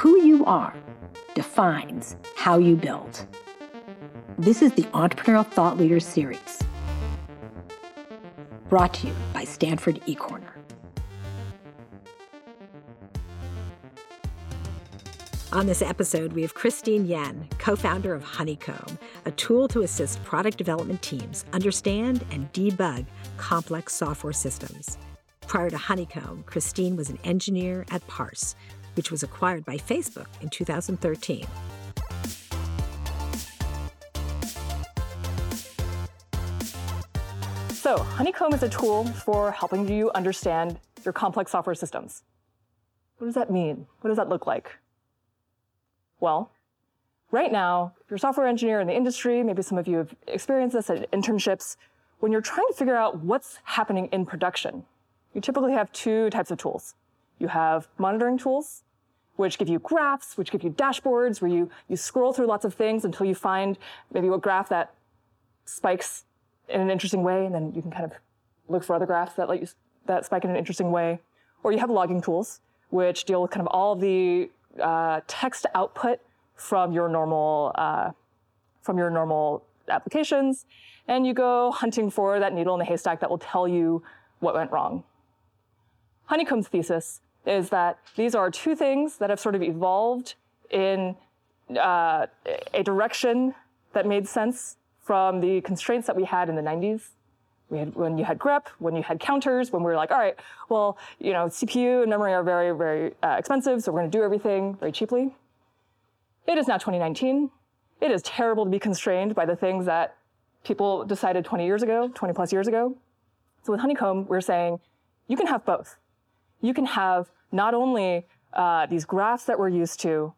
Who you are defines how you build. This is the Entrepreneurial Thought Leaders Series, brought to you by Stanford eCorner. On this episode, we have Christine Yen, co founder of Honeycomb, a tool to assist product development teams understand and debug complex software systems. Prior to Honeycomb, Christine was an engineer at Parse, which was acquired by Facebook in 2013. So, Honeycomb is a tool for helping you understand your complex software systems. What does that mean? What does that look like? Well, right now, if you're a software engineer in the industry, maybe some of you have experienced this at internships, when you're trying to figure out what's happening in production, you typically have two types of tools. You have monitoring tools, which give you graphs, which give you dashboards, where you, you scroll through lots of things until you find maybe a graph that spikes in an interesting way, and then you can kind of look for other graphs that let you that spike in an interesting way. Or you have logging tools, which deal with kind of all the uh, text output from your normal uh, from your normal applications, and you go hunting for that needle in the haystack that will tell you what went wrong. Honeycomb's thesis is that these are two things that have sort of evolved in uh, a direction that made sense from the constraints that we had in the 90s. We had, when you had grep, when you had counters, when we were like, all right, well, you know, CPU and memory are very, very uh, expensive, so we're going to do everything very cheaply. It is now 2019. It is terrible to be constrained by the things that people decided 20 years ago, 20 plus years ago. So with Honeycomb, we're saying you can have both you can have not only uh, these graphs that we're used to,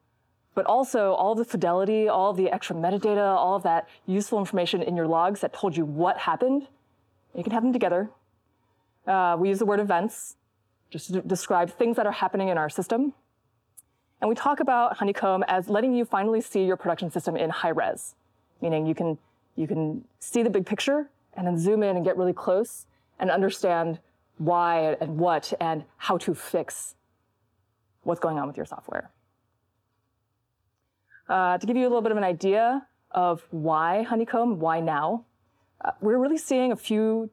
but also all the fidelity, all the extra metadata, all of that useful information in your logs that told you what happened. You can have them together. Uh, we use the word events just to describe things that are happening in our system. And we talk about Honeycomb as letting you finally see your production system in high res, meaning you can, you can see the big picture and then zoom in and get really close and understand why and what and how to fix what's going on with your software. Uh, to give you a little bit of an idea of why Honeycomb, why now, uh, we're really seeing a few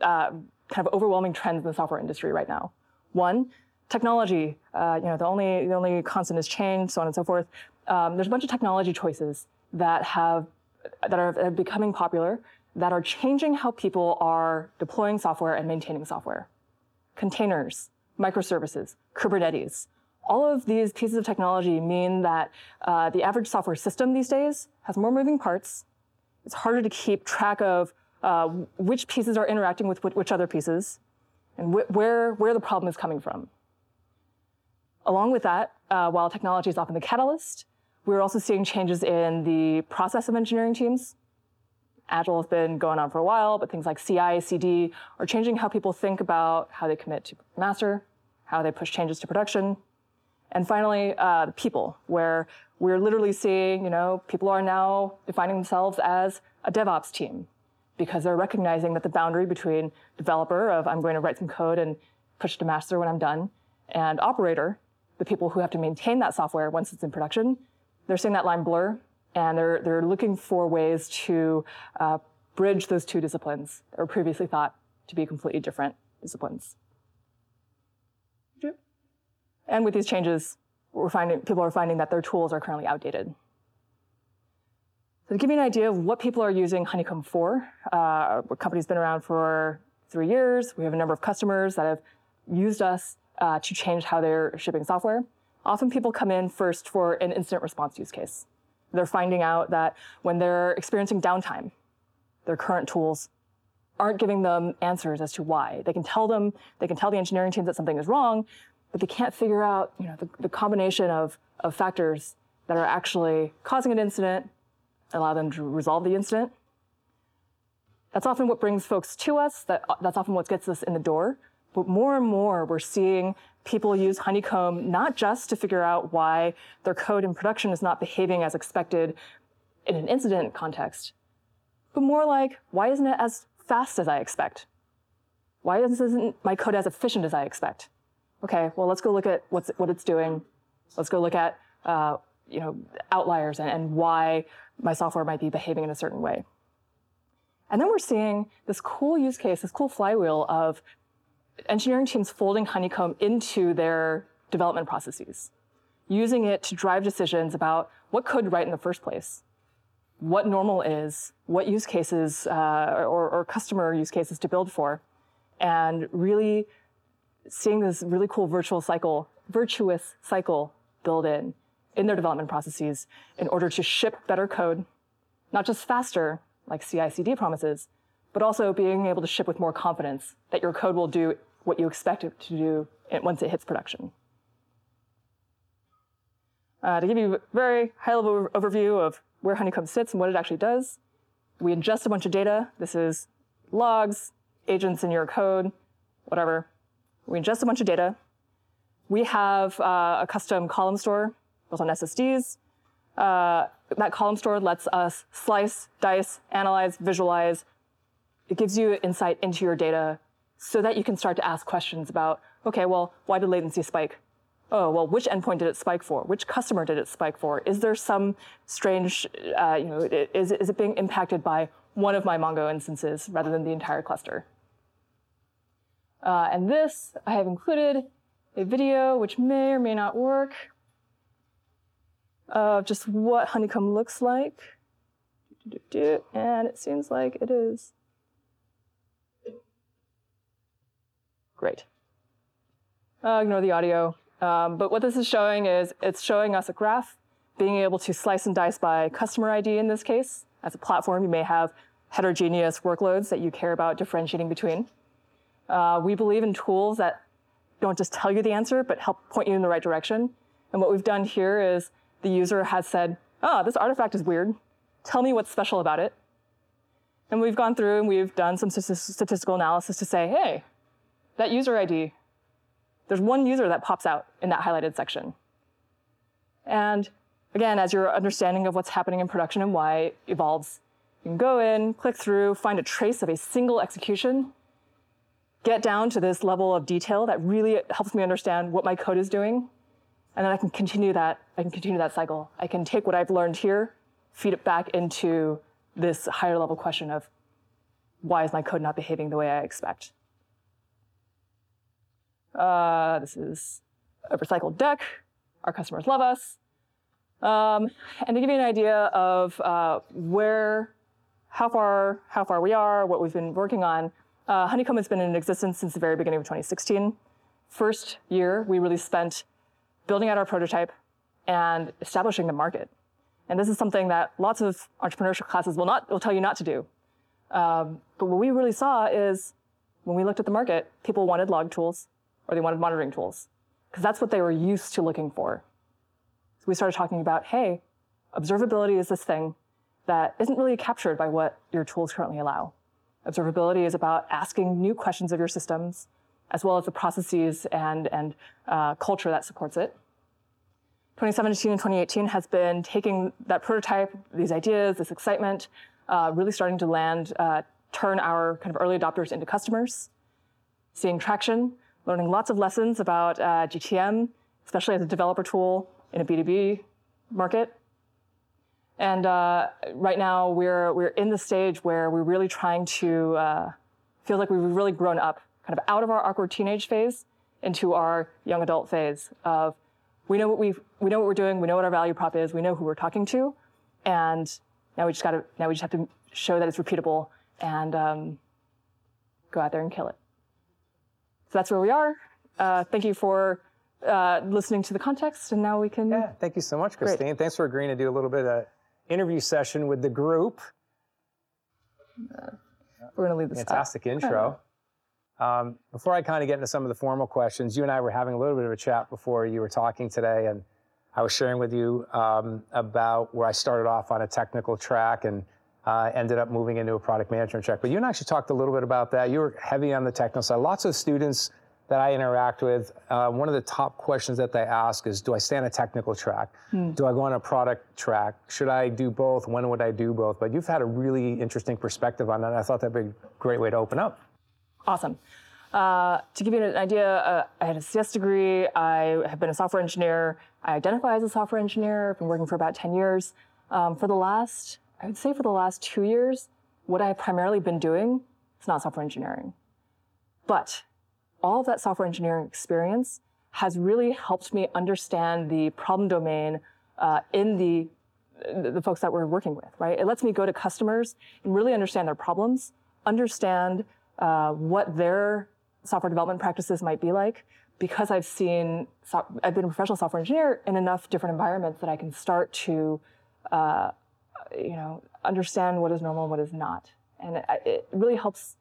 uh, kind of overwhelming trends in the software industry right now. One, technology. Uh, you know, the only the only constant is change, so on and so forth. Um, there's a bunch of technology choices that have that are becoming popular that are changing how people are deploying software and maintaining software. Containers, microservices, Kubernetes. All of these pieces of technology mean that uh, the average software system these days has more moving parts. It's harder to keep track of uh, which pieces are interacting with which other pieces and wh- where, where the problem is coming from. Along with that, uh, while technology is often the catalyst, we're also seeing changes in the process of engineering teams. Agile has been going on for a while, but things like CI, CD are changing how people think about how they commit to master, how they push changes to production. And finally, uh, people, where we're literally seeing, you know, people are now defining themselves as a DevOps team because they're recognizing that the boundary between developer of I'm going to write some code and push to master when I'm done, and operator, the people who have to maintain that software once it's in production, they're seeing that line blur and they're, they're looking for ways to uh, bridge those two disciplines that were previously thought to be completely different disciplines. And with these changes, we're finding people are finding that their tools are currently outdated. So to give you an idea of what people are using Honeycomb for, uh, our company's been around for three years. We have a number of customers that have used us uh, to change how they're shipping software. Often people come in first for an incident response use case. They're finding out that when they're experiencing downtime, their current tools aren't giving them answers as to why. They can tell them, they can tell the engineering teams that something is wrong, but they can't figure out, you know, the, the combination of, of factors that are actually causing an incident, allow them to resolve the incident. That's often what brings folks to us. That, that's often what gets us in the door. But more and more, we're seeing people use Honeycomb not just to figure out why their code in production is not behaving as expected in an incident context, but more like, why isn't it as fast as I expect? Why isn't my code as efficient as I expect? Okay, well, let's go look at what's, what it's doing, Let's go look at uh, you know outliers and, and why my software might be behaving in a certain way. And then we're seeing this cool use case, this cool flywheel of engineering teams folding Honeycomb into their development processes, using it to drive decisions about what to write in the first place, what normal is, what use cases uh, or, or customer use cases to build for, and really seeing this really cool virtual cycle, virtuous cycle build in in their development processes in order to ship better code, not just faster, like CI/CD promises, but also being able to ship with more confidence that your code will do what you expect it to do once it hits production. Uh, to give you a very high-level overview of where Honeycomb sits and what it actually does, we ingest a bunch of data. This is logs, agents in your code, whatever. We ingest a bunch of data. We have uh, a custom column store built on SSDs. Uh, that column store lets us slice, dice, analyze, visualize. It gives you insight into your data so that you can start to ask questions about, okay, well, why did latency spike? Oh, well, which endpoint did it spike for? Which customer did it spike for? Is there some strange, uh, you know, is, is it being impacted by one of my Mongo instances rather than the entire cluster? Uh, and this, I have included a video which may or may not work of just what honeycomb looks like. And it seems like it is. Great. Uh, ignore the audio. Um, but what this is showing is it's showing us a graph, being able to slice and dice by customer ID in this case. As a platform, you may have heterogeneous workloads that you care about differentiating between. Uh, we believe in tools that don't just tell you the answer, but help point you in the right direction. And what we've done here is the user has said, oh, this artifact is weird. Tell me what's special about it. And we've gone through and we've done some statistical analysis to say, hey, that user ID, there's one user that pops out in that highlighted section. And again, as your understanding of what's happening in production and why evolves, you can go in, click through, find a trace of a single execution, get down to this level of detail that really helps me understand what my code is doing. And then I can continue that, I can continue that cycle. I can take what I've learned here, feed it back into this higher level question of why is my code not behaving the way I expect? Uh, this is a recycled deck. Our customers love us. Um, and to give you an idea of uh, where, how far, how far we are, what we've been working on, uh, Honeycomb has been in existence since the very beginning of 2016. First year, we really spent building out our prototype and establishing the market. And this is something that lots of entrepreneurship classes will not will tell you not to do. Um, but what we really saw is when we looked at the market, people wanted log tools or they wanted monitoring tools because that's what they were used to looking for. So we started talking about, hey, observability is this thing that isn't really captured by what your tools currently allow. Observability is about asking new questions of your systems, as well as the processes and, and uh, culture that supports it. 2017 and 2018 has been taking that prototype, these ideas, this excitement, uh, really starting to land, uh, turn our kind of early adopters into customers, seeing traction, learning lots of lessons about uh, GTM, especially as a developer tool in a B2B market. And uh, right now we're, we're in the stage where we're really trying to uh, feel like we've really grown up, kind of out of our awkward teenage phase into our young adult phase of we know what we we know what we're doing, we know what our value prop is, we know who we're talking to, and now we just got to now we just have to show that it's repeatable and um, go out there and kill it. So that's where we are. Uh, thank you for uh, listening to the context, and now we can. Yeah, thank you so much, Christine. Great. Thanks for agreeing to do a little bit of interview session with the group. Uh, we're going to leave this. Fantastic intro. Um, before I kind of get into some of the formal questions, you and I were having a little bit of a chat before you were talking today, and I was sharing with you um, about where I started off on a technical track and uh, ended up moving into a product management track. But you and I actually talked a little bit about that. You were heavy on the technical side. Lots of students that I interact with, uh, one of the top questions that they ask is, do I stay on a technical track? Mm. Do I go on a product track? Should I do both? When would I do both? But you've had a really interesting perspective on that. I thought that'd be a great way to open up. Awesome. Uh, to give you an idea, uh, I had a CS degree. I have been a software engineer. I identify as a software engineer. I've been working for about 10 years. Um, for the last, I would say for the last two years, what I've primarily been doing is not software engineering. But all of that software engineering experience has really helped me understand the problem domain uh, in the the folks that we're working with, right? It lets me go to customers and really understand their problems, understand uh, what their software development practices might be like, because I've seen, so, I've been a professional software engineer in enough different environments that I can start to, uh, you know, understand what is normal and what is not. And it, it really helps,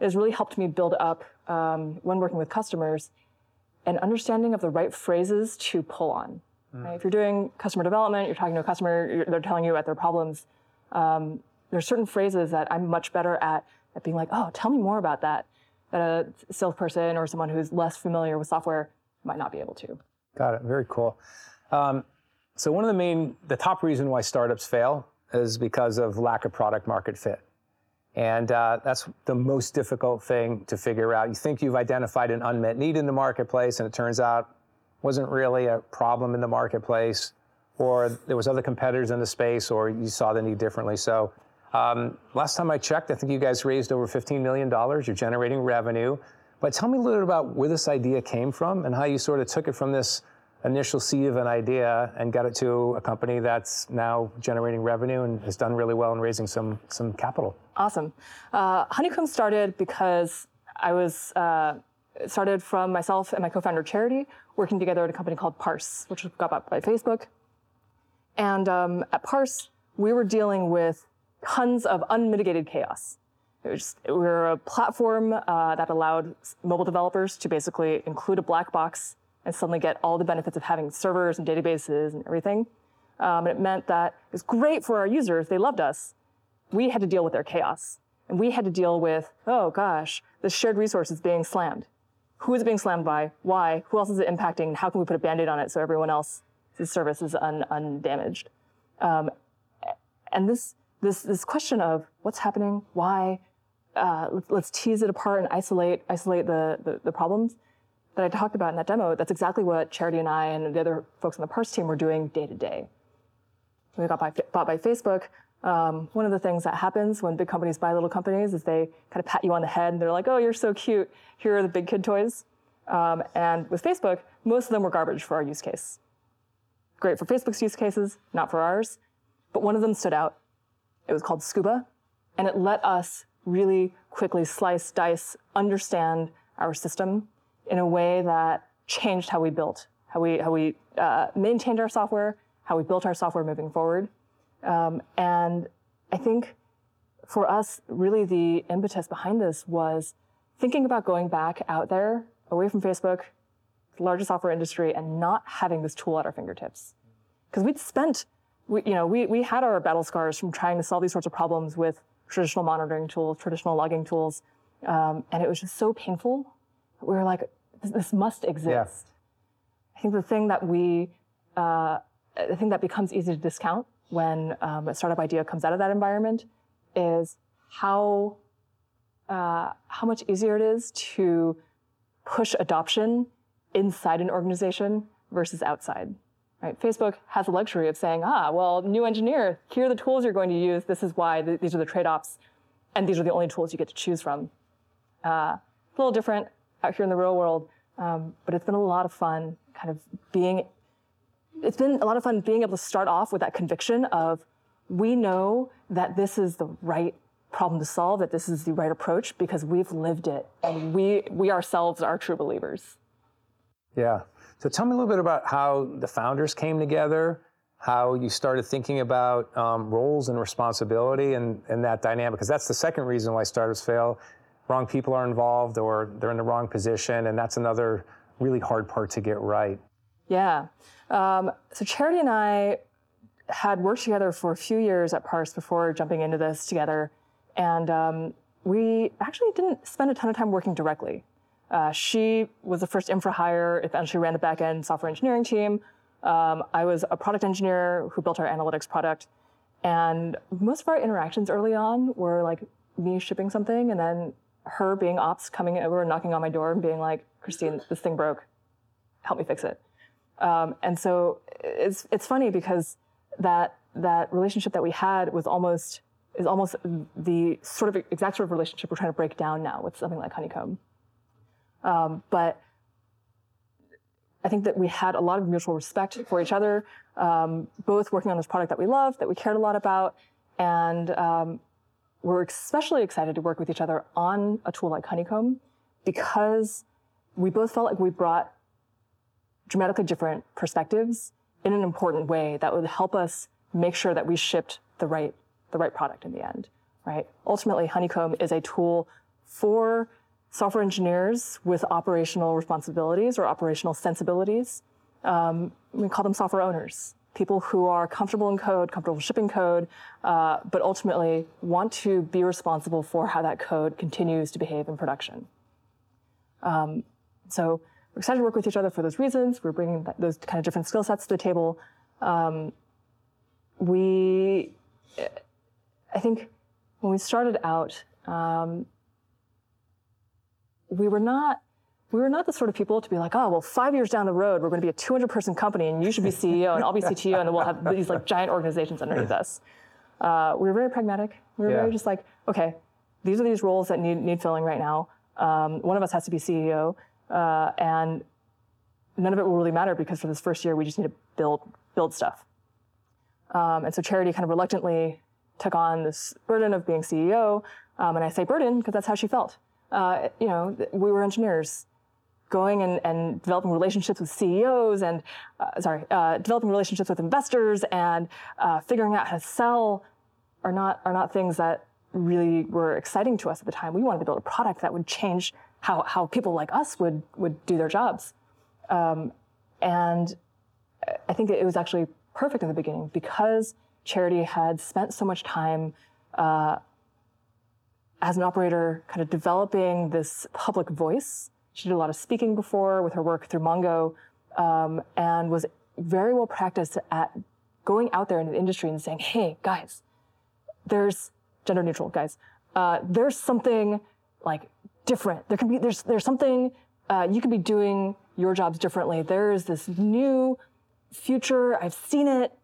it has really helped me build up, um, when working with customers, an understanding of the right phrases to pull on. Mm. Right? If you're doing customer development, you're talking to a customer, they're telling you about their problems. Um, there's certain phrases that I'm much better at, at being like, oh, tell me more about that that a salesperson or someone who's less familiar with software might not be able to. Got it. Very cool. Um, so one of the main, the top reason why startups fail is because of lack of product market fit. And uh, that's the most difficult thing to figure out. You think you've identified an unmet need in the marketplace, and it turns out wasn't really a problem in the marketplace, or there was other competitors in the space, or you saw the need differently. So um, last time I checked, I think you guys raised over $15 million. You're generating revenue. But tell me a little bit about where this idea came from and how you sort of took it from this initial seed of an idea and got it to a company that's now generating revenue and has done really well in raising some, some capital. Awesome. Uh, Honeycomb started because I was uh, started from myself and my co-founder Charity working together at a company called Parse, which got bought by Facebook. And um, at Parse, we were dealing with tons of unmitigated chaos. It was, we were a platform uh, that allowed mobile developers to basically include a black box and suddenly get all the benefits of having servers and databases and everything. Um, and it meant that it was great for our users. They loved us. We had to deal with their chaos. And we had to deal with, oh gosh, this shared resource is being slammed. Who is it being slammed by? Why? Who else is it impacting? How can we put a band-aid on it so everyone else's service is un- undamaged? Um, and this, this, this question of what's happening, why, uh, let's, let's, tease it apart and isolate, isolate the, the, the, problems that I talked about in that demo. That's exactly what Charity and I and the other folks on the Parse team were doing day to day. We got by, bought by Facebook. Um, one of the things that happens when big companies buy little companies is they kind of pat you on the head and they're like, oh, you're so cute. Here are the big kid toys. Um, and with Facebook, most of them were garbage for our use case. Great for Facebook's use cases, not for ours. But one of them stood out it was called Scuba, and it let us really quickly slice, dice, understand our system in a way that changed how we built, how we, how we uh, maintained our software, how we built our software moving forward. Um, and I think for us, really the impetus behind this was thinking about going back out there, away from Facebook, the largest software industry, and not having this tool at our fingertips. Because we'd spent we, you know, we, we had our battle scars from trying to solve these sorts of problems with traditional monitoring tools, traditional logging tools. Um, and it was just so painful. We were like, this, this must exist. Yeah. I think the thing that we, uh, the thing that becomes easy to discount when um, a startup idea comes out of that environment is how, uh, how much easier it is to push adoption inside an organization versus outside. Right? Facebook has the luxury of saying, ah, well, new engineer, here are the tools you're going to use. This is why th- these are the trade-offs, and these are the only tools you get to choose from. Uh, a little different out here in the real world, um, but it's been a lot of fun kind of being, it's been a lot of fun being able to start off with that conviction of we know that this is the right problem to solve, that this is the right approach because we've lived it and we, we ourselves are true believers. Yeah. So tell me a little bit about how the founders came together, how you started thinking about um, roles and responsibility and, and that dynamic, because that's the second reason why startups fail. Wrong people are involved or they're in the wrong position, and that's another really hard part to get right. Yeah. Um, so Charity and I had worked together for a few years at Parse before jumping into this together. And um, we actually didn't spend a ton of time working directly. Uh, she was the first infra hire, eventually ran the back end software engineering team. Um, I was a product engineer who built our analytics product. And most of our interactions early on were like me shipping something and then her being ops coming over and knocking on my door and being like, Christine, this thing broke. Help me fix it. Um, and so it's it's funny because that that relationship that we had was almost is almost the sort of exact sort of relationship we're trying to break down now with something like Honeycomb. Um, but I think that we had a lot of mutual respect for each other, um, both working on this product that we love, that we cared a lot about, and um, we're especially excited to work with each other on a tool like Honeycomb because we both felt like we brought dramatically different perspectives in an important way that would help us make sure that we shipped the right the right product in the end, right? Ultimately, Honeycomb is a tool for software engineers with operational responsibilities or operational sensibilities. Um, we call them software owners, people who are comfortable in code, comfortable shipping code, uh, but ultimately want to be responsible for how that code continues to behave in production. Um, so we're excited to work with each other for those reasons. We're bringing those kind of different skill sets to the table. Um, we, I think, when we started out, um, we were not we were not the sort of people to be like, oh, well, five years down the road, we're going to be a 200 person company and you should be CEO and I'll be CTO and then we'll have these like giant organizations underneath us. Uh, we were very pragmatic. We were yeah. very just like, okay, these are these roles that need, need filling right now. Um, one of us has to be CEO uh, and none of it will really matter because for this first year, we just need to build, build stuff. Um, and so Charity kind of reluctantly took on this burden of being CEO. Um, and I say burden because that's how she felt. Uh, you know, we were engineers going and, and developing relationships with CEOs and, uh, sorry, uh, developing relationships with investors and uh, figuring out how to sell are not, are not things that really were exciting to us at the time. We wanted to build a product that would change how, how people like us would, would do their jobs. Um, and I think it was actually perfect in the beginning because Charity had spent so much time uh, as an operator, kind of developing this public voice. She did a lot of speaking before with her work through Mongo, um, and was very well practiced at going out there in the industry and saying, "Hey, guys, there's gender neutral, guys. Uh, there's something like different. There can be there's there's something uh, you can be doing your jobs differently. There is this new future. I've seen it,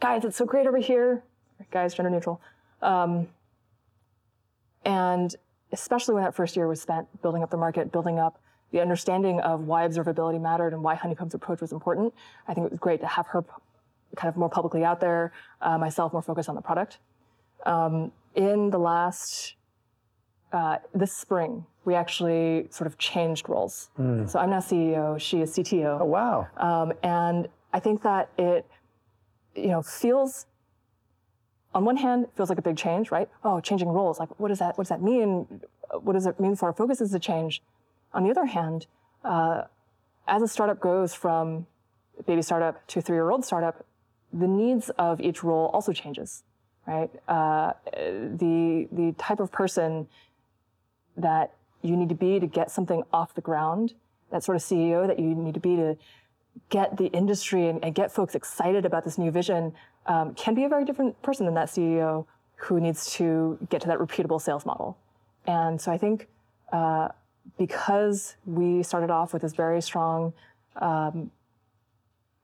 guys. It's so great over here, guys. Gender neutral." Um, and especially when that first year was spent building up the market, building up the understanding of why observability mattered and why Honeycomb's approach was important, I think it was great to have her kind of more publicly out there, uh, myself more focused on the product. Um, in the last, uh, this spring, we actually sort of changed roles. Mm. So I'm now CEO, she is CTO. Oh, wow. Um, and I think that it, you know, feels on one hand, feels like a big change, right? Oh, changing roles. Like, what does that, what does that mean? What does it mean for our focus as a change? On the other hand, uh, as a startup goes from baby startup to three-year-old startup, the needs of each role also changes, right? Uh, the, the type of person that you need to be to get something off the ground, that sort of CEO that you need to be to get the industry and, and get folks excited about this new vision um, can be a very different person than that CEO who needs to get to that repeatable sales model. And so I think uh, because we started off with this very strong um,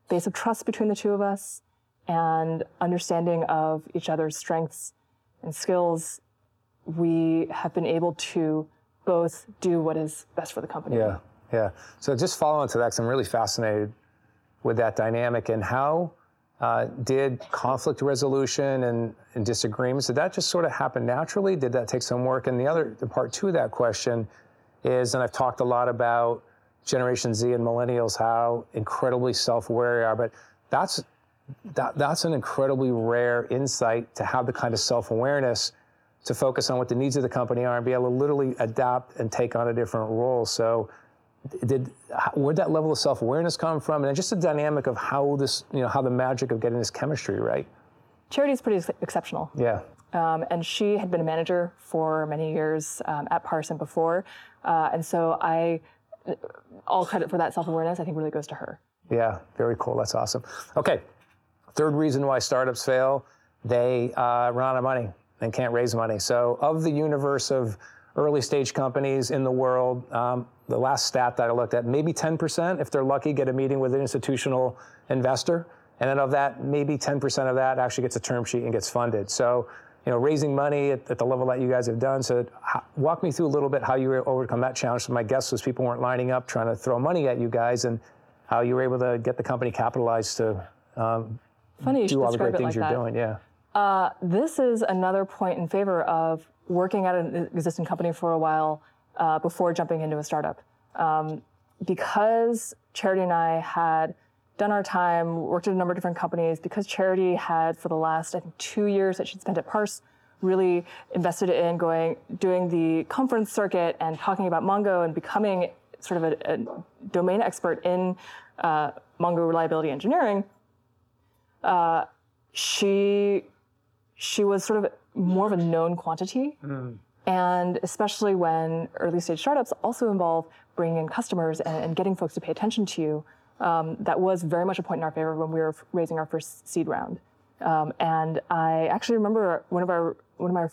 base of trust between the two of us and understanding of each other's strengths and skills, we have been able to both do what is best for the company. Yeah, yeah. So just following to that, because I'm really fascinated with that dynamic and how uh, did conflict resolution and, and, disagreements, did that just sort of happen naturally? Did that take some work? And the other, the part two of that question is, and I've talked a lot about Generation Z and millennials, how incredibly self-aware they are, but that's, that, that's an incredibly rare insight to have the kind of self-awareness to focus on what the needs of the company are and be able to literally adapt and take on a different role. So did where'd that level of self-awareness come from? And just the dynamic of how this you know how the magic of getting this chemistry right? Charity is pretty exceptional. Yeah. Um, and she had been a manager for many years um, at parson before uh, and so i all credit for that self-awareness i think really goes to her yeah very cool that's awesome okay third reason why startups fail they uh, run out of money and can't raise money so of the universe of early stage companies in the world. Um, the last stat that I looked at, maybe 10%, if they're lucky, get a meeting with an institutional investor. And then of that, maybe 10% of that actually gets a term sheet and gets funded. So, you know, raising money at, at the level that you guys have done. So, how, walk me through a little bit how you were overcome that challenge. So, my guess was people weren't lining up trying to throw money at you guys, and how you were able to get the company capitalized to um, Funny do all the great things like you're that. doing. Yeah. Uh, this is another point in favor of working at an existing company for a while uh, before jumping into a startup. Um, because Charity and I had done our time, worked at a number of different companies, because Charity had, for the last, I think, two years that she'd spent at Parse, really invested in going, doing the conference circuit and talking about Mongo and becoming sort of a, a domain expert in uh, Mongo reliability engineering. Uh, she she was sort of more of a known quantity. And especially when early stage startups also involve bringing in customers and, and getting folks to pay attention to you, um, that was very much a point in our favor when we were raising our first seed round. Um, and I actually remember one of our one of my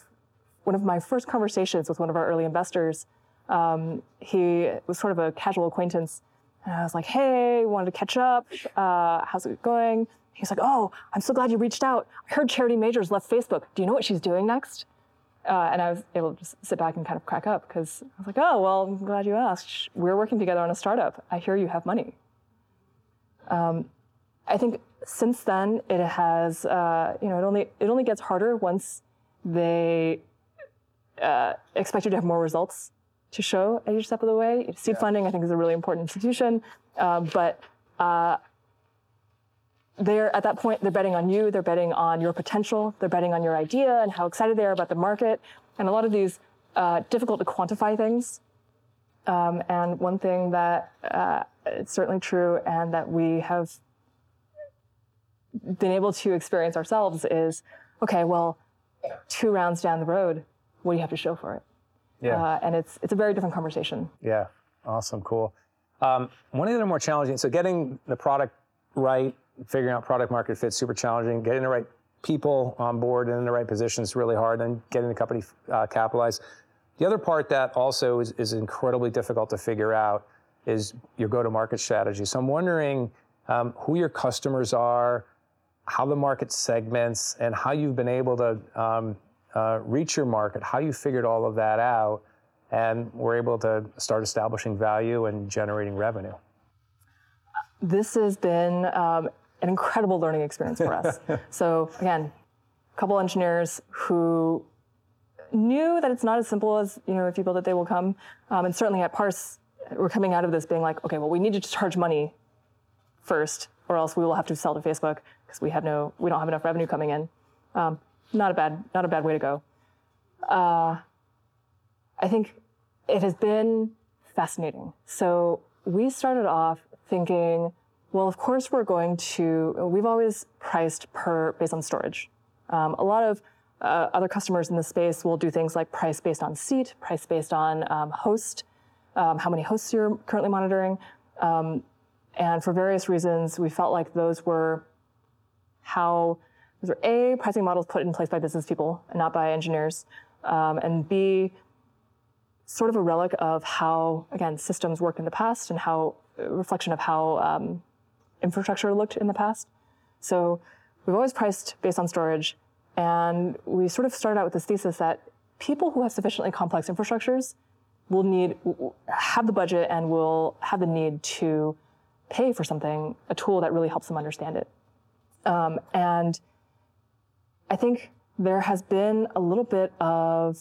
one of my first conversations with one of our early investors. Um, he was sort of a casual acquaintance, and I was like, "Hey, wanted to catch up. Uh, how's it going?" He's like, "Oh, I'm so glad you reached out. I heard Charity Majors left Facebook. Do you know what she's doing next?" Uh, and I was able to just sit back and kind of crack up because I was like, "Oh, well, I'm glad you asked. We're working together on a startup. I hear you have money." Um, I think since then it has, uh, you know, it only it only gets harder once they uh, expect you to have more results to show at each step of the way. Seed funding, I think, is a really important institution, uh, but uh, they're at that point they're betting on you. They're betting on your potential. They're betting on your idea and how excited they are about the market. And a lot of these uh, difficult to quantify things. Um, and one thing that uh, it's certainly true, and that we have been able to experience ourselves is, okay, well, two rounds down the road, what do you have to show for it? Yeah. Uh, and it's it's a very different conversation. Yeah, awesome, cool. Um, one of the more challenging, so getting the product right, figuring out product market fit, super challenging. Getting the right people on board and in the right positions is really hard, and getting the company uh, capitalized. The other part that also is, is incredibly difficult to figure out is your go-to-market strategy. So I'm wondering um, who your customers are, how the market segments, and how you've been able to um, uh, reach your market, how you figured all of that out, and we're able to start establishing value and generating revenue. This has been um, an incredible learning experience for us. so again, a couple engineers who knew that it's not as simple as you know if you build it they will come. Um, and certainly at parse we're coming out of this being like okay well we need to charge money first or else we will have to sell to facebook because we have no we don't have enough revenue coming in. Um, not a bad not a bad way to go. Uh, i think it has been fascinating. So we started off thinking well of course we're going to we've always priced per based on storage. Um, a lot of uh, other customers in the space will do things like price based on seat, price based on um, host, um, how many hosts you're currently monitoring. Um, and for various reasons, we felt like those were how, those were A, pricing models put in place by business people and not by engineers, um, and B, sort of a relic of how, again, systems worked in the past and how, reflection of how um, infrastructure looked in the past. So we've always priced based on storage. And we sort of started out with this thesis that people who have sufficiently complex infrastructures will need, have the budget and will have the need to pay for something, a tool that really helps them understand it. Um, and I think there has been a little bit of,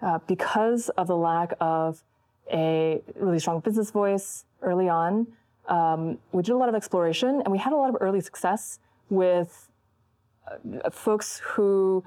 uh, because of the lack of a really strong business voice early on, um, we did a lot of exploration and we had a lot of early success with folks who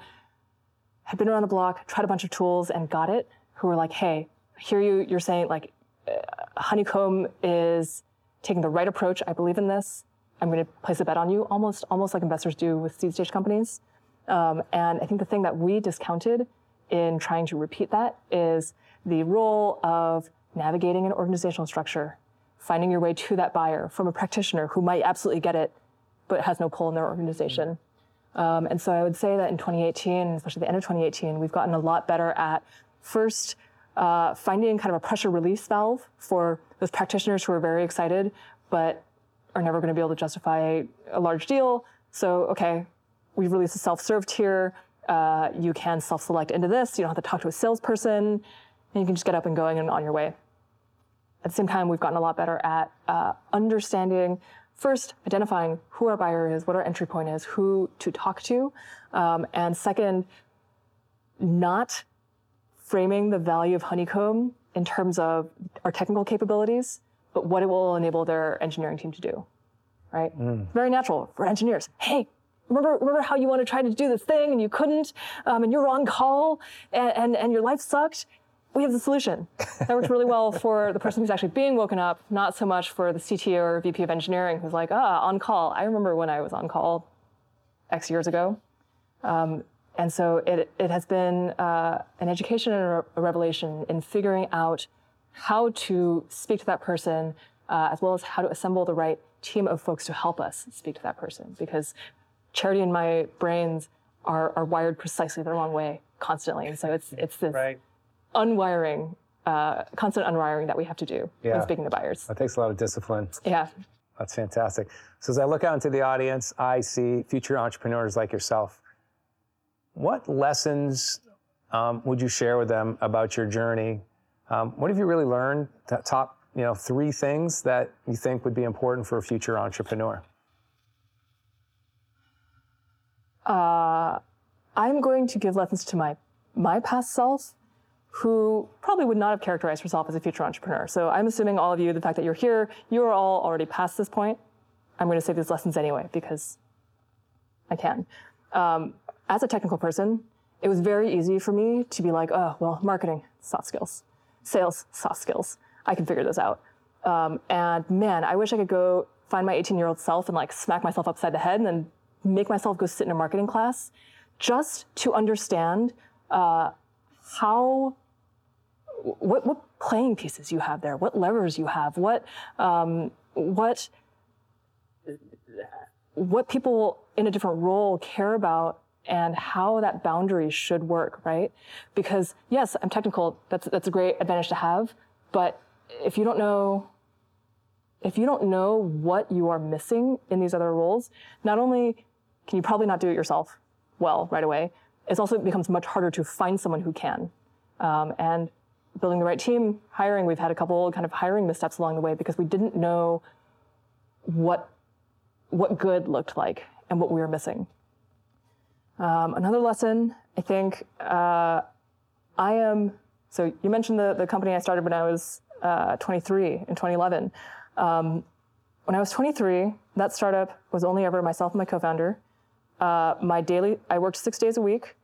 had been around the block, tried a bunch of tools, and got it. Who were like, "Hey, I hear you. You're saying like uh, Honeycomb is taking the right approach. I believe in this. I'm going to place a bet on you." Almost, almost like investors do with seed stage companies. Um, and I think the thing that we discounted in trying to repeat that is the role of navigating an organizational structure, finding your way to that buyer from a practitioner who might absolutely get it, but has no pull in their organization. Um, and so I would say that in 2018, especially the end of 2018, we've gotten a lot better at First, uh, finding kind of a pressure release valve for those practitioners who are very excited, but are never going to be able to justify a large deal. So, okay, we've released a self-serve tier. Uh, you can self-select into this. You don't have to talk to a salesperson, and you can just get up and going and on your way. At the same time, we've gotten a lot better at uh, understanding first identifying who our buyer is, what our entry point is, who to talk to, um, and second, not framing the value of Honeycomb in terms of our technical capabilities, but what it will enable their engineering team to do. Right? Mm. Very natural for engineers. Hey, remember, remember how you want to try to do this thing and you couldn't, um, and you're on call and, and, and your life sucked? We have the solution. That works really well for the person who's actually being woken up, not so much for the CTO or VP of engineering who's like, ah, on call. I remember when I was on call X years ago. Um, and so it, it has been uh, an education and a revelation in figuring out how to speak to that person, uh, as well as how to assemble the right team of folks to help us speak to that person. Because charity and my brains are, are wired precisely the wrong way constantly. So it's, it's this. Right unwiring, uh, constant unwiring that we have to do yeah. when speaking to buyers. That takes a lot of discipline. Yeah. That's fantastic. So as I look out into the audience, I see future entrepreneurs like yourself. What lessons um, would you share with them about your journey? Um, what have you really learned? top, you know, three things that you think would be important for a future entrepreneur. Uh, I'm going to give lessons to my my past self who probably would not have characterized herself as a future entrepreneur. So I'm assuming all of you, the fact that you're here, you are all already past this point. I'm going to say these lessons anyway because I can. Um, as a technical person, it was very easy for me to be like, oh, well, marketing, soft skills, sales, soft skills. I can figure this out. Um, and man, I wish I could go find my 18 year old self and like smack myself upside the head and then make myself go sit in a marketing class just to understand uh, how what, what playing pieces you have there, what levers you have, what, um, what, what people in a different role care about and how that boundary should work, right? Because yes, I'm technical. That's, that's a great advantage to have. But if you don't know, if you don't know what you are missing in these other roles, not only can you probably not do it yourself well right away, it also becomes much harder to find someone who can. Um, and building the right team, hiring, we've had a couple kind of hiring missteps along the way because we didn't know what what good looked like and what we were missing. Um, another lesson, I think, uh, I am. So you mentioned the the company I started when I was uh, 23 in 2011. Um, when I was 23, that startup was only ever myself and my co-founder. Uh, my daily, I worked six days a week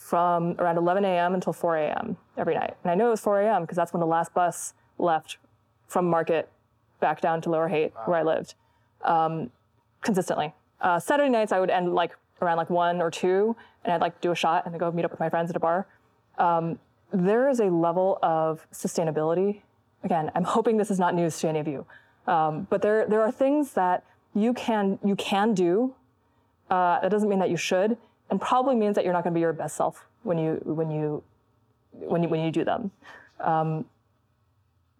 from around 11 a.m. until 4 a.m. every night. And I know it was 4 a.m. because that's when the last bus left from Market back down to Lower Haight, wow. where I lived, um, consistently. Uh, Saturday nights I would end like around like one or two, and I'd like do a shot and then go meet up with my friends at a bar. Um, there is a level of sustainability. Again, I'm hoping this is not news to any of you, um, but there there are things that you can you can do. Uh, that doesn't mean that you should, and probably means that you're not going to be your best self when you when you when you when you do them. Um,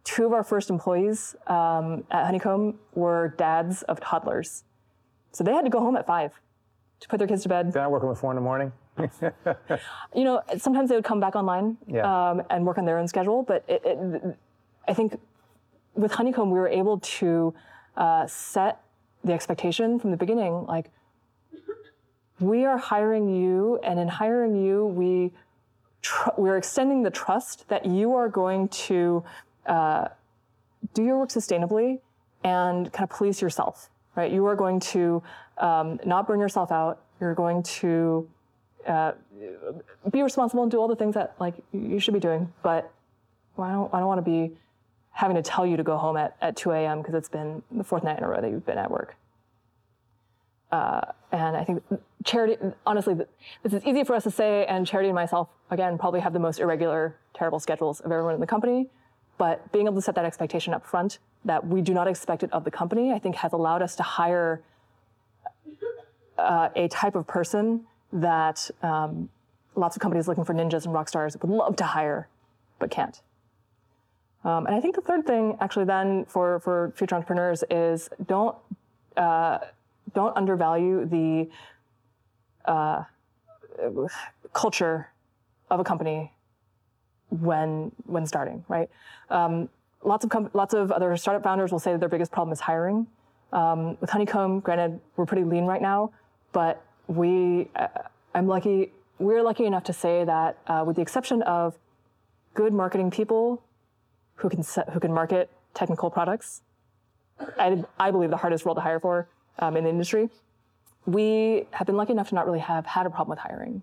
two of our first employees um, at Honeycomb were dads of toddlers, so they had to go home at five to put their kids to bed. They're not working before in the morning. you know, sometimes they would come back online yeah. um, and work on their own schedule, but it, it, I think with Honeycomb we were able to uh, set the expectation from the beginning, like we are hiring you, and in hiring you, we tr- we're extending the trust that you are going to uh, do your work sustainably and kind of police yourself, right? You are going to um, not burn yourself out. You're going to uh, be responsible and do all the things that like you should be doing. But well, I don't I don't want to be having to tell you to go home at, at 2 a.m. because it's been the fourth night in a row that you've been at work. Uh, and I think charity, honestly, this is easy for us to say, and charity and myself, again, probably have the most irregular, terrible schedules of everyone in the company. But being able to set that expectation up front that we do not expect it of the company, I think has allowed us to hire uh, a type of person that um, lots of companies looking for ninjas and rock stars would love to hire, but can't. Um, and I think the third thing, actually, then for for future entrepreneurs is don't uh, don't undervalue the uh, culture of a company when when starting. Right. Um, lots of com- lots of other startup founders will say that their biggest problem is hiring. Um, with Honeycomb, granted, we're pretty lean right now, but we, uh, I'm lucky, we're lucky enough to say that uh, with the exception of good marketing people who can, who can market technical products, I, I believe the hardest role to hire for um, in the industry, we have been lucky enough to not really have had a problem with hiring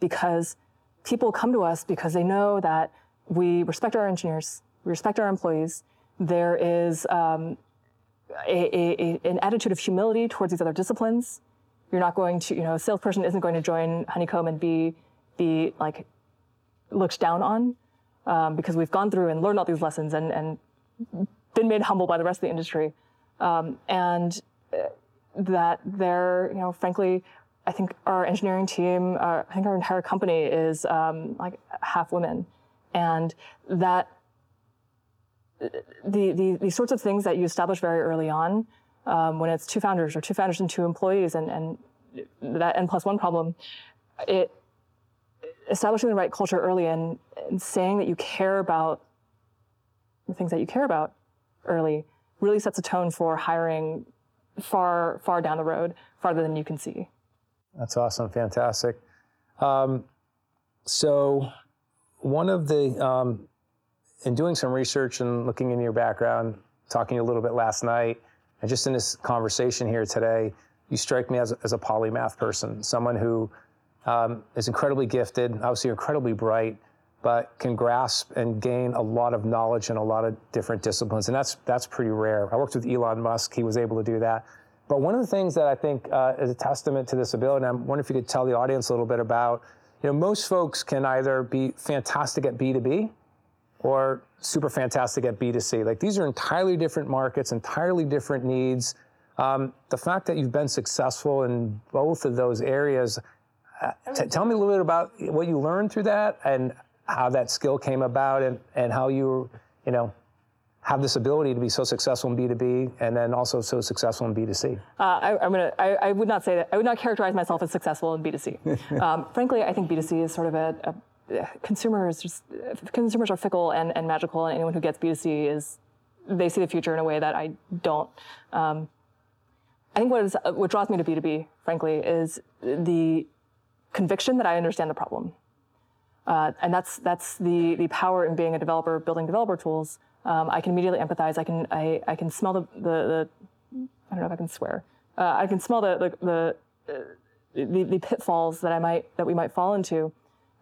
because people come to us because they know that we respect our engineers, we respect our employees. There is um, a, a, an attitude of humility towards these other disciplines. You're not going to, you know, a salesperson isn't going to join Honeycomb and be, be like looked down on um, because we've gone through and learned all these lessons and, and been made humble by the rest of the industry. Um, and uh, that they're, you know, frankly, I think our engineering team, uh, I think our entire company is um, like half women. And that the, the, these sorts of things that you establish very early on, um, when it's two founders or two founders and two employees, and, and that n plus one problem, it establishing the right culture early and, and saying that you care about the things that you care about early really sets a tone for hiring far far down the road, farther than you can see. That's awesome, fantastic. Um, so, one of the um, in doing some research and looking into your background, talking a little bit last night, and just in this conversation here today, you strike me as as a polymath person, someone who um, is incredibly gifted, obviously incredibly bright, but can grasp and gain a lot of knowledge in a lot of different disciplines, and that's that's pretty rare. I worked with Elon Musk; he was able to do that. But one of the things that I think uh, is a testament to this ability, and I'm wondering if you could tell the audience a little bit about, you know, most folks can either be fantastic at B2B, or super fantastic at B2C. Like these are entirely different markets, entirely different needs. Um, the fact that you've been successful in both of those areas, uh, t- tell me a little bit about what you learned through that and how that skill came about and, and how you, you know, have this ability to be so successful in B2B and then also so successful in B2C? Uh, I, am gonna, I, I, would not say that, I would not characterize myself as successful in B2C. um, frankly, I think B2C is sort of a, a consumers just consumers are fickle and, and magical, and anyone who gets B2C is they see the future in a way that I don't. Um, I think what is what draws me to B2B, frankly, is the conviction that I understand the problem, uh, and that's that's the the power in being a developer, building developer tools. Um, I can immediately empathize. I can I, I can smell the, the, the I don't know if I can swear. Uh, I can smell the the the, uh, the, the pitfalls that I might that we might fall into.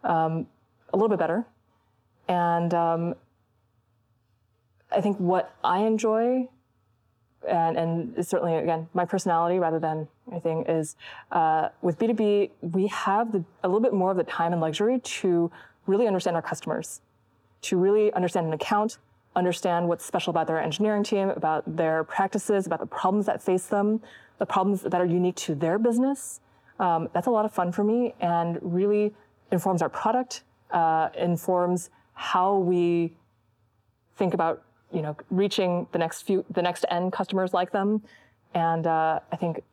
Um, a little bit better. And um, I think what I enjoy, and, and certainly, again, my personality rather than anything, is uh, with B2B, we have the, a little bit more of the time and luxury to really understand our customers, to really understand an account, understand what's special about their engineering team, about their practices, about the problems that face them, the problems that are unique to their business. Um, that's a lot of fun for me and really informs our product uh, informs how we think about you know reaching the next few the next end customers like them, and uh, I think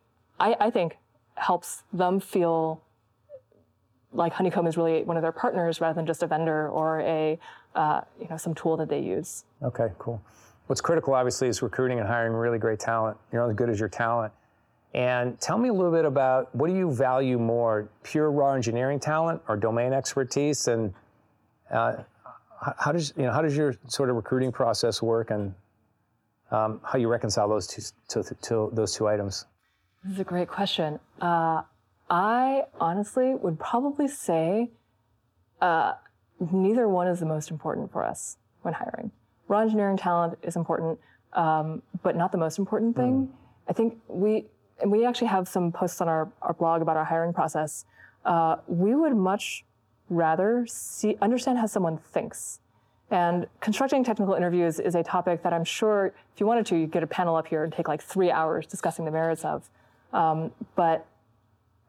I, I think helps them feel like Honeycomb is really one of their partners rather than just a vendor or a uh, you know some tool that they use. Okay, cool. What's critical, obviously, is recruiting and hiring really great talent. You're only as good as your talent. And tell me a little bit about what do you value more, pure raw engineering talent or domain expertise? And uh, how does you know how does your sort of recruiting process work, and um, how you reconcile those two to, to, those two items? This is a great question. Uh, I honestly would probably say uh, neither one is the most important for us when hiring. Raw engineering talent is important, um, but not the most important thing. Mm. I think we and we actually have some posts on our, our blog about our hiring process. Uh, we would much rather see, understand how someone thinks. And constructing technical interviews is a topic that I'm sure if you wanted to, you'd get a panel up here and take like three hours discussing the merits of. Um, but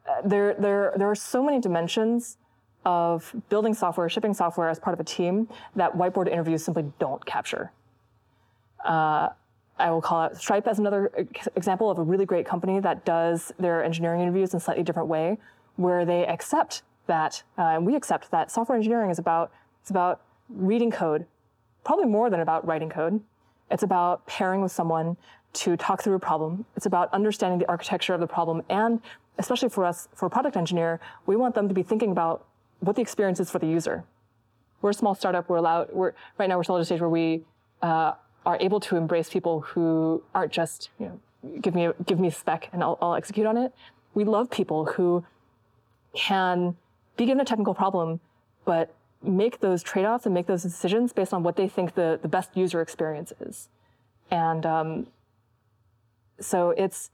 uh, there, there, there are so many dimensions of building software, shipping software as part of a team that whiteboard interviews simply don't capture. Uh, I will call out Stripe as another example of a really great company that does their engineering interviews in a slightly different way, where they accept that, uh, and we accept that software engineering is about it's about reading code, probably more than about writing code. It's about pairing with someone to talk through a problem. It's about understanding the architecture of the problem, and especially for us, for a product engineer, we want them to be thinking about what the experience is for the user. We're a small startup. We're allowed. We're right now we're still at a stage where we uh, are able to embrace people who aren't just you know give me a, give me a spec and I'll, I'll execute on it. We love people who can be given a technical problem, but make those trade-offs and make those decisions based on what they think the, the best user experience is. And um, so it's,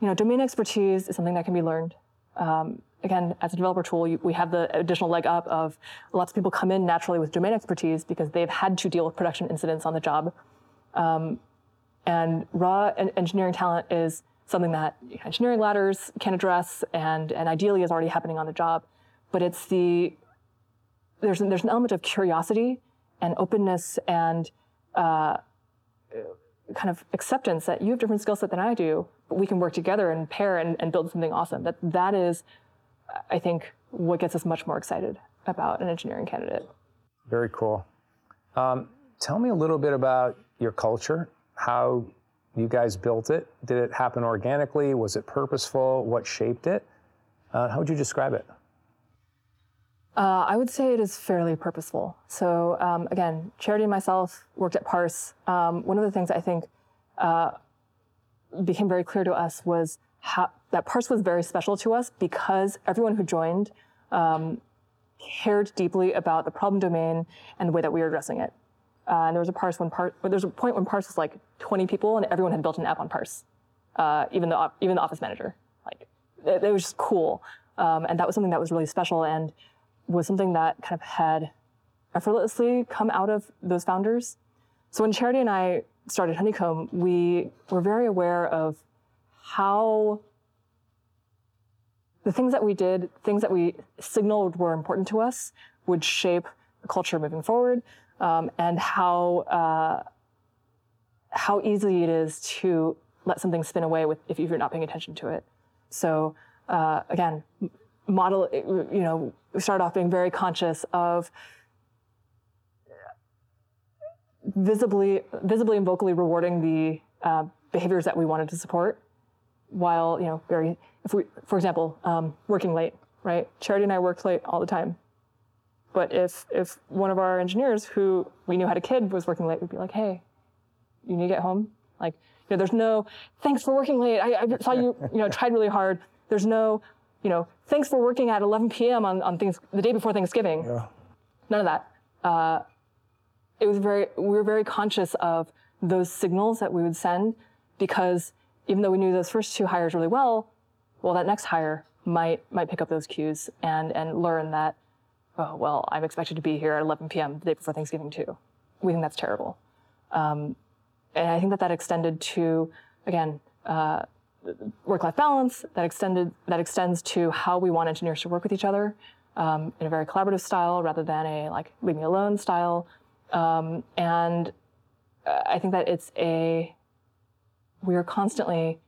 you know, domain expertise is something that can be learned. Um, again, as a developer tool, you, we have the additional leg up of lots of people come in naturally with domain expertise because they've had to deal with production incidents on the job. Um, and raw engineering talent is something that engineering ladders can address and, and ideally is already happening on the job. But it's the, there's, there's an element of curiosity and openness and uh, kind of acceptance that you have different skill set than I do, but we can work together and pair and, and build something awesome. That, that is, I think, what gets us much more excited about an engineering candidate. Very cool. Um, tell me a little bit about your culture, how you guys built it. Did it happen organically? Was it purposeful? What shaped it? Uh, how would you describe it? Uh, I would say it is fairly purposeful. So um, again, Charity and myself worked at Parse. Um, one of the things I think uh, became very clear to us was how, that Parse was very special to us because everyone who joined um, cared deeply about the problem domain and the way that we were addressing it. Uh, and there was a parse when parse, there was a point when parse was like 20 people and everyone had built an app on parse, uh, even the even the office manager. Like it, it was just cool, um, and that was something that was really special and was something that kind of had effortlessly come out of those founders. So when Charity and I started Honeycomb, we were very aware of how the things that we did, things that we signaled were important to us, would shape the culture moving forward um, and how uh, how easy it is to let something spin away with if you're not paying attention to it. So uh, again, model you know we started off being very conscious of visibly visibly and vocally rewarding the uh, behaviors that we wanted to support while you know very if we for example um, working late right charity and i worked late all the time but if if one of our engineers who we knew had a kid was working late, we'd be like, hey, you need to get home. Like, you know, there's no thanks for working late. I, I saw you, you know, tried really hard. There's no, you know, thanks for working at 11 p.m. on, on things the day before Thanksgiving. Yeah. None of that. Uh, it was very we were very conscious of those signals that we would send because even though we knew those first two hires really well, well, that next hire might might pick up those cues and and learn that oh, well, I'm expected to be here at 11 p.m. the day before Thanksgiving too. We think that's terrible. Um, and I think that that extended to, again, uh, work-life balance. That extended that extends to how we want engineers to work with each other um, in a very collaborative style rather than a like leave me alone style. Um, and I think that it's a we are constantly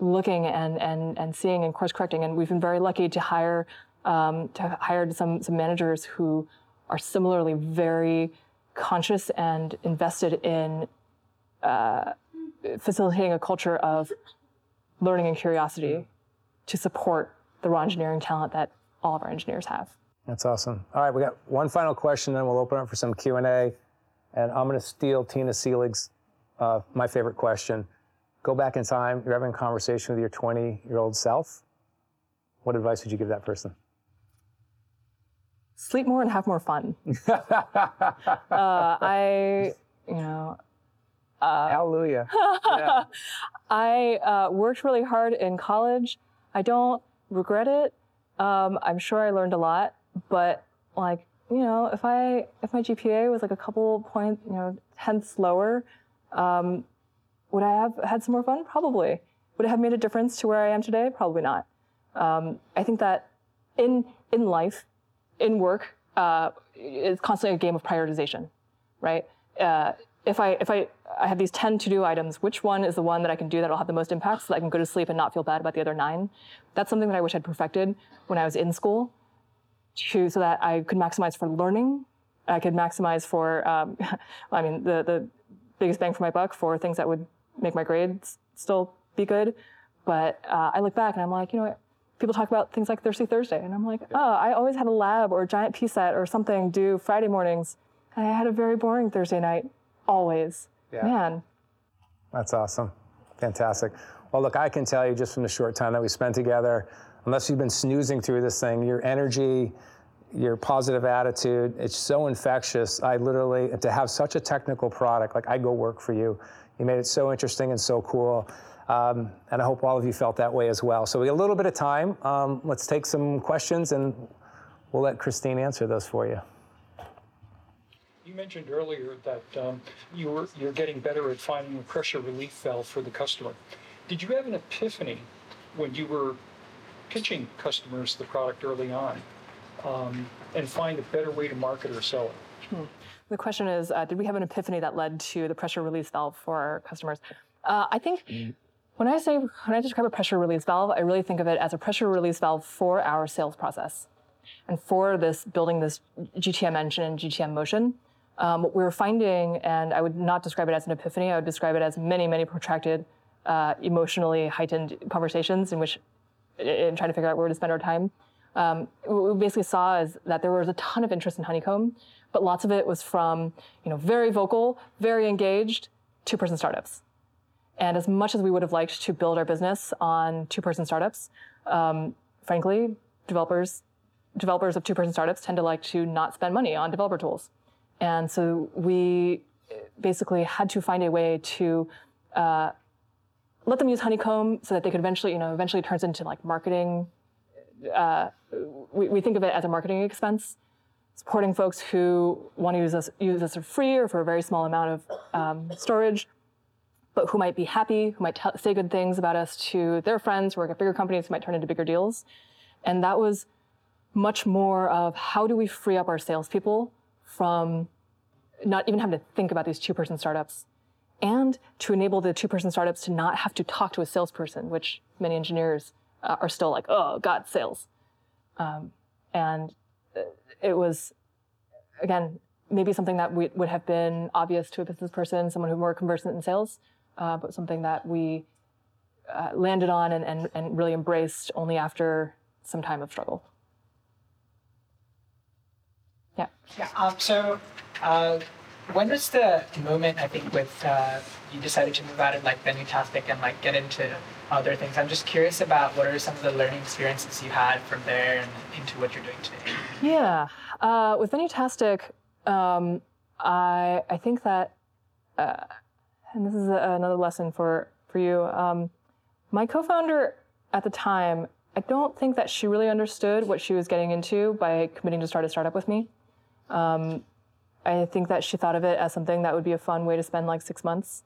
looking and and and seeing and course correcting. And we've been very lucky to hire um, to hire some some managers who are similarly very conscious and invested in uh, facilitating a culture of learning and curiosity to support the raw engineering talent that all of our engineers have. That's awesome. All right, we got one final question, then we'll open up for some Q and A. And I'm going to steal Tina Seelig's uh, my favorite question. Go back in time. You're having a conversation with your 20 year old self. What advice would you give that person? sleep more and have more fun. uh, I, you know, uh, Hallelujah. yeah. I uh, worked really hard in college. I don't regret it. Um, I'm sure I learned a lot, but like, you know, if I if my GPA was like a couple points, you know, tenths lower, um, would I have had some more fun? Probably. Would it have made a difference to where I am today? Probably not. Um, I think that in in life, in work, uh, it's constantly a game of prioritization, right? Uh, if I if I I have these ten to do items, which one is the one that I can do that'll have the most impact, so that I can go to sleep and not feel bad about the other nine? That's something that I wish I'd perfected when I was in school, to so that I could maximize for learning, I could maximize for, um, I mean, the the biggest bang for my buck for things that would make my grades still be good. But uh, I look back and I'm like, you know, people talk about things like Thirsty Thursday, and I'm like, oh, I always had a lab or a giant P set or something due Friday mornings, and I had a very boring Thursday night always. Yeah. Man. That's awesome. Fantastic. Well, look, I can tell you just from the short time that we spent together, unless you've been snoozing through this thing, your energy, your positive attitude, it's so infectious. I literally, to have such a technical product, like I go work for you. You made it so interesting and so cool. Um, and I hope all of you felt that way as well. So we have a little bit of time. Um, let's take some questions and we'll let Christine answer those for you. Mentioned earlier that um, you were you're getting better at finding a pressure relief valve for the customer. Did you have an epiphany when you were pitching customers the product early on, um, and find a better way to market or sell it? Hmm. The question is, uh, did we have an epiphany that led to the pressure release valve for our customers? Uh, I think mm. when I say when I describe a pressure release valve, I really think of it as a pressure release valve for our sales process, and for this building this GTM engine and GTM motion. Um, what we were finding, and I would not describe it as an epiphany, I would describe it as many, many protracted, uh, emotionally heightened conversations in which, in trying to figure out where to spend our time. Um, what we basically saw is that there was a ton of interest in Honeycomb, but lots of it was from, you know, very vocal, very engaged, two-person startups. And as much as we would have liked to build our business on two-person startups, um, frankly, developers developers of two-person startups tend to like to not spend money on developer tools. And so we basically had to find a way to uh, let them use Honeycomb so that they could eventually, you know, eventually turns into like marketing. Uh, we, we think of it as a marketing expense, supporting folks who want to use us use us for free or for a very small amount of um, storage, but who might be happy, who might t- say good things about us to their friends who work at bigger companies who might turn into bigger deals, and that was much more of how do we free up our salespeople from not even having to think about these two person startups and to enable the two person startups to not have to talk to a salesperson, which many engineers uh, are still like, oh, God, sales. Um, and uh, it was, again, maybe something that we, would have been obvious to a business person, someone who more conversant in sales, uh, but something that we uh, landed on and, and, and really embraced only after some time of struggle. Yeah. Yeah. Um, so, uh, when was the moment I think with uh, you decided to move out of like Venuetastic and like get into other things? I'm just curious about what are some of the learning experiences you had from there and into what you're doing today. Yeah. Uh, with Venuetastic, um, I I think that, uh, and this is a, another lesson for for you. Um, my co-founder at the time, I don't think that she really understood what she was getting into by committing to start a startup with me. Um, I think that she thought of it as something that would be a fun way to spend like six months.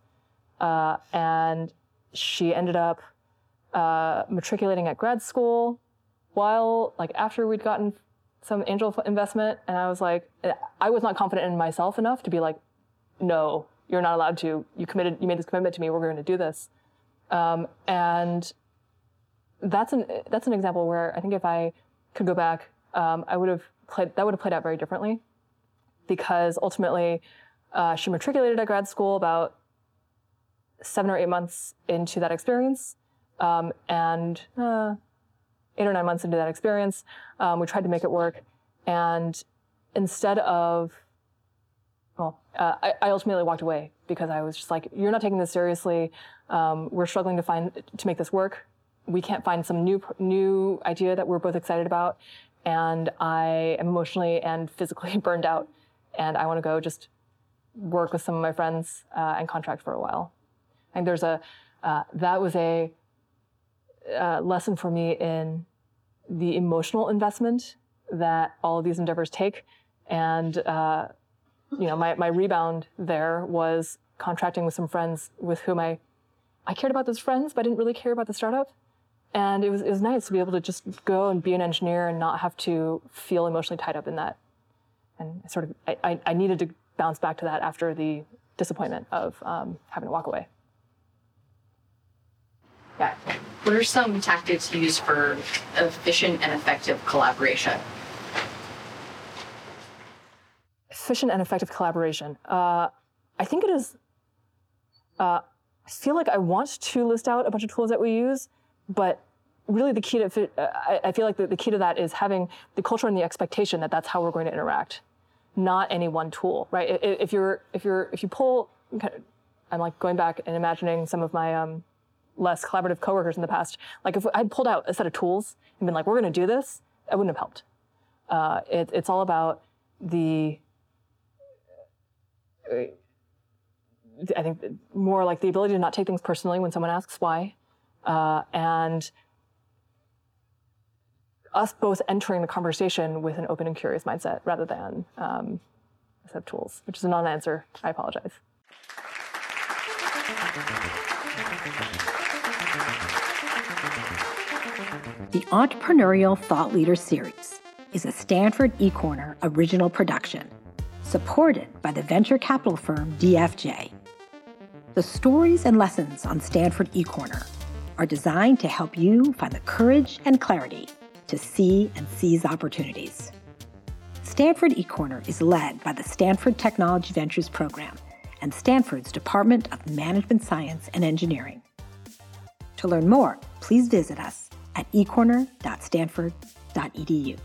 Uh, and she ended up uh, matriculating at grad school while, like, after we'd gotten some angel investment. And I was like, I was not confident in myself enough to be like, no, you're not allowed to. You committed, you made this commitment to me. We're going to do this. Um, and that's an that's an example where I think if I could go back, um, I would have played that would have played out very differently because ultimately uh, she matriculated at grad school about seven or eight months into that experience. Um, and uh, eight or nine months into that experience, um, we tried to make it work. And instead of, well, uh, I, I, ultimately walked away because I was just like, you're not taking this seriously. Um, we're struggling to find, to make this work. We can't find some new, new idea that we're both excited about. And I am emotionally and physically burned out and I want to go just work with some of my friends uh, and contract for a while. And there's a uh, that was a uh, lesson for me in the emotional investment that all of these endeavors take, and uh, you know my my rebound there was contracting with some friends with whom I I cared about those friends, but I didn't really care about the startup. And it was, it was nice to be able to just go and be an engineer and not have to feel emotionally tied up in that. And sort of, I, I needed to bounce back to that after the disappointment of um, having to walk away. Yeah. What are some tactics used for efficient and effective collaboration? Efficient and effective collaboration. Uh, I think it is. Uh, I feel like I want to list out a bunch of tools that we use, but really the key to uh, I, I feel like the, the key to that is having the culture and the expectation that that's how we're going to interact, not any one tool, right? If you're if you're if you pull, I'm like going back and imagining some of my um, less collaborative coworkers in the past. Like if I'd pulled out a set of tools and been like, we're going to do this, I wouldn't have helped. Uh, it, it's all about the, uh, I think more like the ability to not take things personally when someone asks why, uh, and us both entering the conversation with an open and curious mindset rather than um, a set of tools, which is a non-answer. I apologize. The Entrepreneurial Thought Leader Series is a Stanford eCorner original production, supported by the venture capital firm DFJ. The stories and lessons on Stanford eCorner are designed to help you find the courage and clarity to see and seize opportunities. Stanford eCorner is led by the Stanford Technology Ventures Program and Stanford's Department of Management Science and Engineering. To learn more, please visit us at ecorner.stanford.edu.